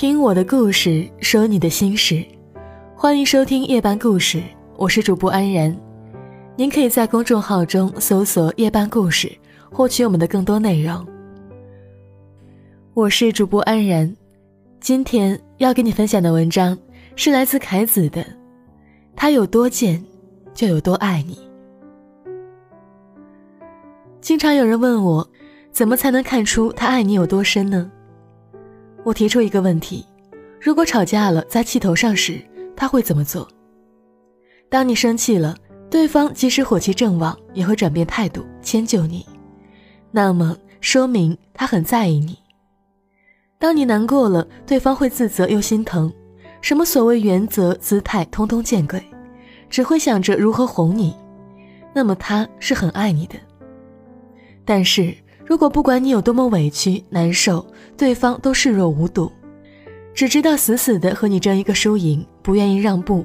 听我的故事，说你的心事，欢迎收听夜班故事，我是主播安然。您可以在公众号中搜索“夜班故事”，获取我们的更多内容。我是主播安然，今天要给你分享的文章是来自凯子的，他有多贱，就有多爱你。经常有人问我，怎么才能看出他爱你有多深呢？我提出一个问题：如果吵架了，在气头上时，他会怎么做？当你生气了，对方即使火气正旺，也会转变态度，迁就你，那么说明他很在意你。当你难过了，对方会自责又心疼，什么所谓原则、姿态，通通见鬼，只会想着如何哄你，那么他是很爱你的。但是。如果不管你有多么委屈难受，对方都视若无睹，只知道死死的和你争一个输赢，不愿意让步，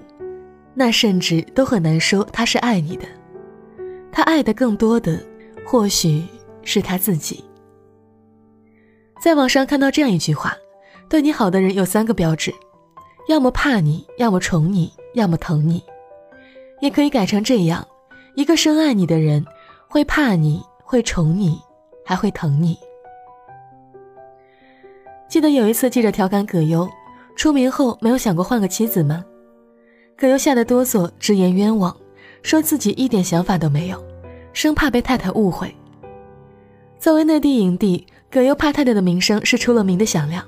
那甚至都很难说他是爱你的。他爱的更多的，或许是他自己。在网上看到这样一句话：对你好的人有三个标志，要么怕你，要么宠你，要么疼你。也可以改成这样：一个深爱你的人，会怕你，会宠你。还会疼你。记得有一次记者调侃葛优，出名后没有想过换个妻子吗？葛优吓得哆嗦，直言冤枉，说自己一点想法都没有，生怕被太太误会。作为内地影帝，葛优怕太太的名声是出了名的响亮。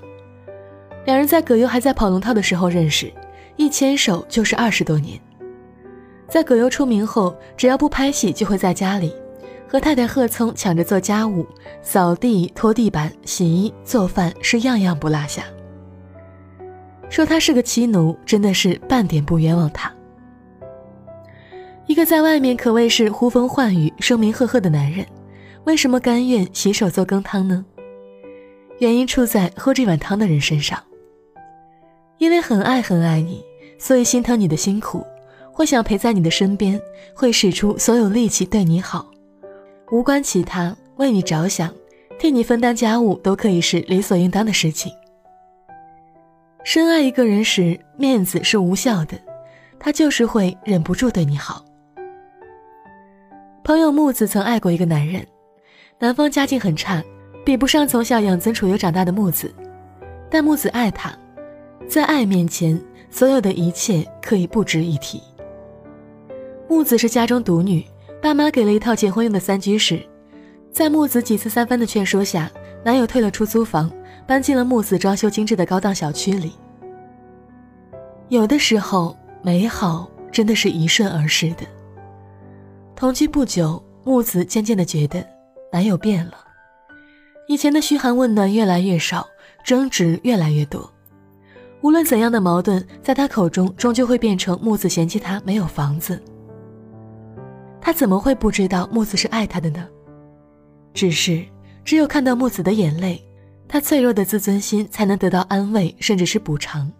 两人在葛优还在跑龙套的时候认识，一牵手就是二十多年。在葛优出名后，只要不拍戏，就会在家里。和太太贺聪抢着做家务，扫地、拖地板、洗衣、做饭，是样样不落下。说他是个妻奴，真的是半点不冤枉他。一个在外面可谓是呼风唤雨、声名赫赫的男人，为什么甘愿洗手做羹汤呢？原因出在喝这碗汤的人身上。因为很爱很爱你，所以心疼你的辛苦，会想陪在你的身边，会使出所有力气对你好。无关其他，为你着想，替你分担家务都可以是理所应当的事情。深爱一个人时，面子是无效的，他就是会忍不住对你好。朋友木子曾爱过一个男人，男方家境很差，比不上从小养尊处优长大的木子，但木子爱他，在爱面前，所有的一切可以不值一提。木子是家中独女。爸妈给了一套结婚用的三居室，在木子几次三番的劝说下，男友退了出租房，搬进了木子装修精致的高档小区里。有的时候，美好真的是一瞬而逝的。同居不久，木子渐渐的觉得男友变了，以前的嘘寒问暖越来越少，争执越来越多。无论怎样的矛盾，在他口中终究会变成木子嫌弃他没有房子。他怎么会不知道木子是爱他的呢？只是只有看到木子的眼泪，他脆弱的自尊心才能得到安慰，甚至是补偿。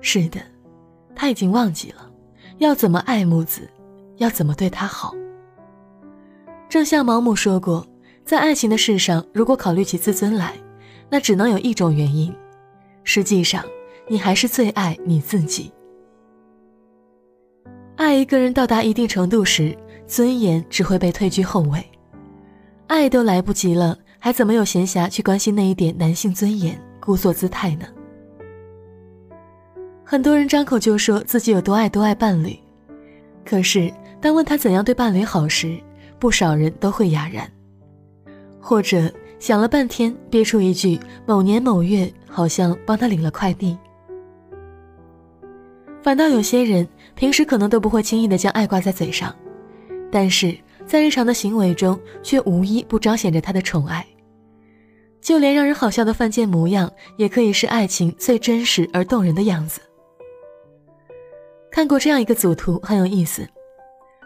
是的，他已经忘记了要怎么爱木子，要怎么对他好。正像毛姆说过，在爱情的事上，如果考虑起自尊来，那只能有一种原因：实际上，你还是最爱你自己。爱一个人到达一定程度时，尊严只会被退居后位，爱都来不及了，还怎么有闲暇去关心那一点男性尊严、故作姿态呢？很多人张口就说自己有多爱多爱伴侣，可是当问他怎样对伴侣好时，不少人都会哑然，或者想了半天憋出一句“某年某月好像帮他领了快递”。反倒有些人平时可能都不会轻易的将爱挂在嘴上，但是在日常的行为中却无一不彰显着他的宠爱。就连让人好笑的犯贱模样，也可以是爱情最真实而动人的样子。看过这样一个组图，很有意思。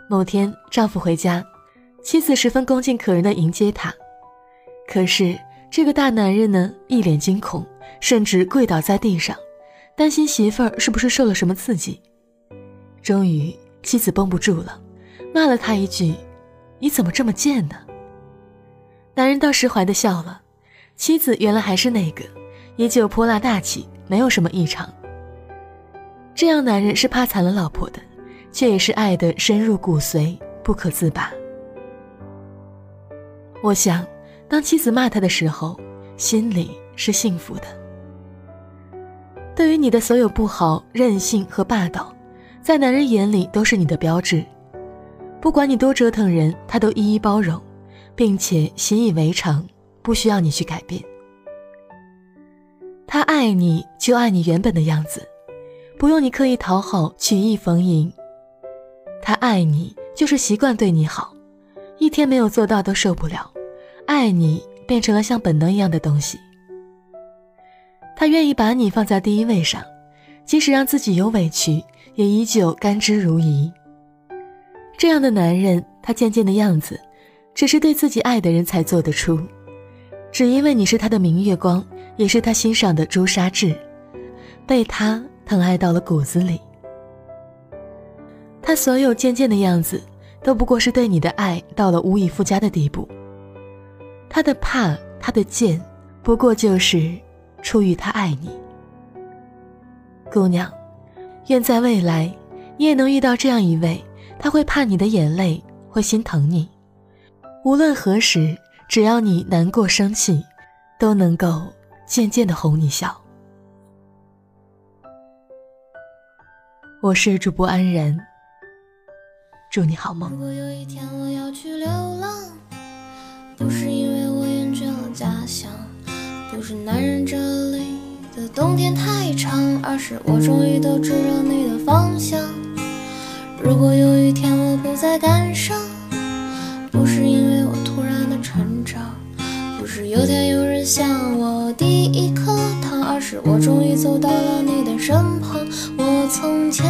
某天，丈夫回家，妻子十分恭敬可人的迎接他，可是这个大男人呢，一脸惊恐，甚至跪倒在地上。担心媳妇儿是不是受了什么刺激，终于妻子绷不住了，骂了他一句：“你怎么这么贱呢？”男人倒释怀的笑了，妻子原来还是那个依旧泼辣大气，没有什么异常。这样男人是怕惨了老婆的，却也是爱的深入骨髓，不可自拔。我想，当妻子骂他的时候，心里是幸福的。对于你的所有不好、任性和霸道，在男人眼里都是你的标志。不管你多折腾人，他都一一包容，并且习以为常，不需要你去改变。他爱你就爱你原本的样子，不用你刻意讨好、曲意逢迎。他爱你就是习惯对你好，一天没有做到都受不了，爱你变成了像本能一样的东西。他愿意把你放在第一位上，即使让自己有委屈，也依旧甘之如饴。这样的男人，他渐渐的样子，只是对自己爱的人才做得出。只因为你是他的明月光，也是他心上的朱砂痣，被他疼爱到了骨子里。他所有渐渐的样子，都不过是对你的爱到了无以复加的地步。他的怕，他的贱，不过就是。出于他爱你，姑娘，愿在未来，你也能遇到这样一位，他会怕你的眼泪，会心疼你，无论何时，只要你难过生气，都能够渐渐的哄你笑。我是主播安然，祝你好梦。如果有一天我要去流浪，不是因为我厌倦了家乡。不是男人这里的冬天太长，而是我终于都知道你的方向。如果有一天我不再感伤，不是因为我突然的成长，不是有天有人向我递一颗糖，而是我终于走到了你的身旁。我从前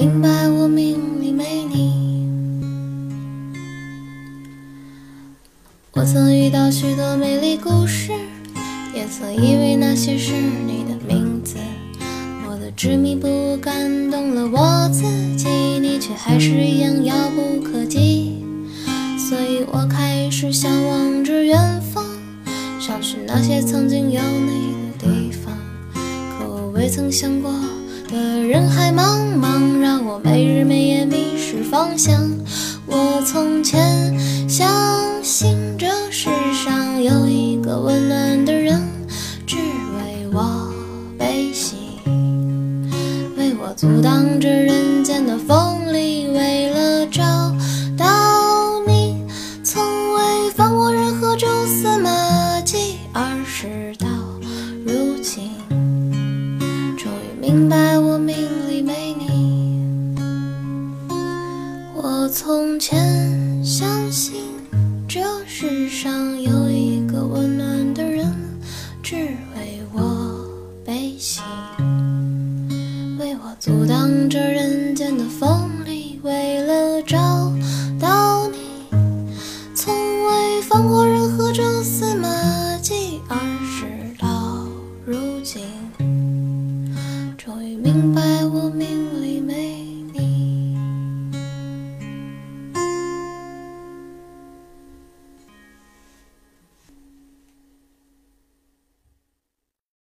明白我命里没你。我曾遇到许多美丽故事，也曾以为那些是你的名字。我的执迷不悟感动了我自己。你却还是一样遥不可及，所以我开始向往着远方，想去那些曾经有你的地方。可我未曾想过的人海茫茫茫，让我没日没夜迷失方向。我从前相信这世上有一个温暖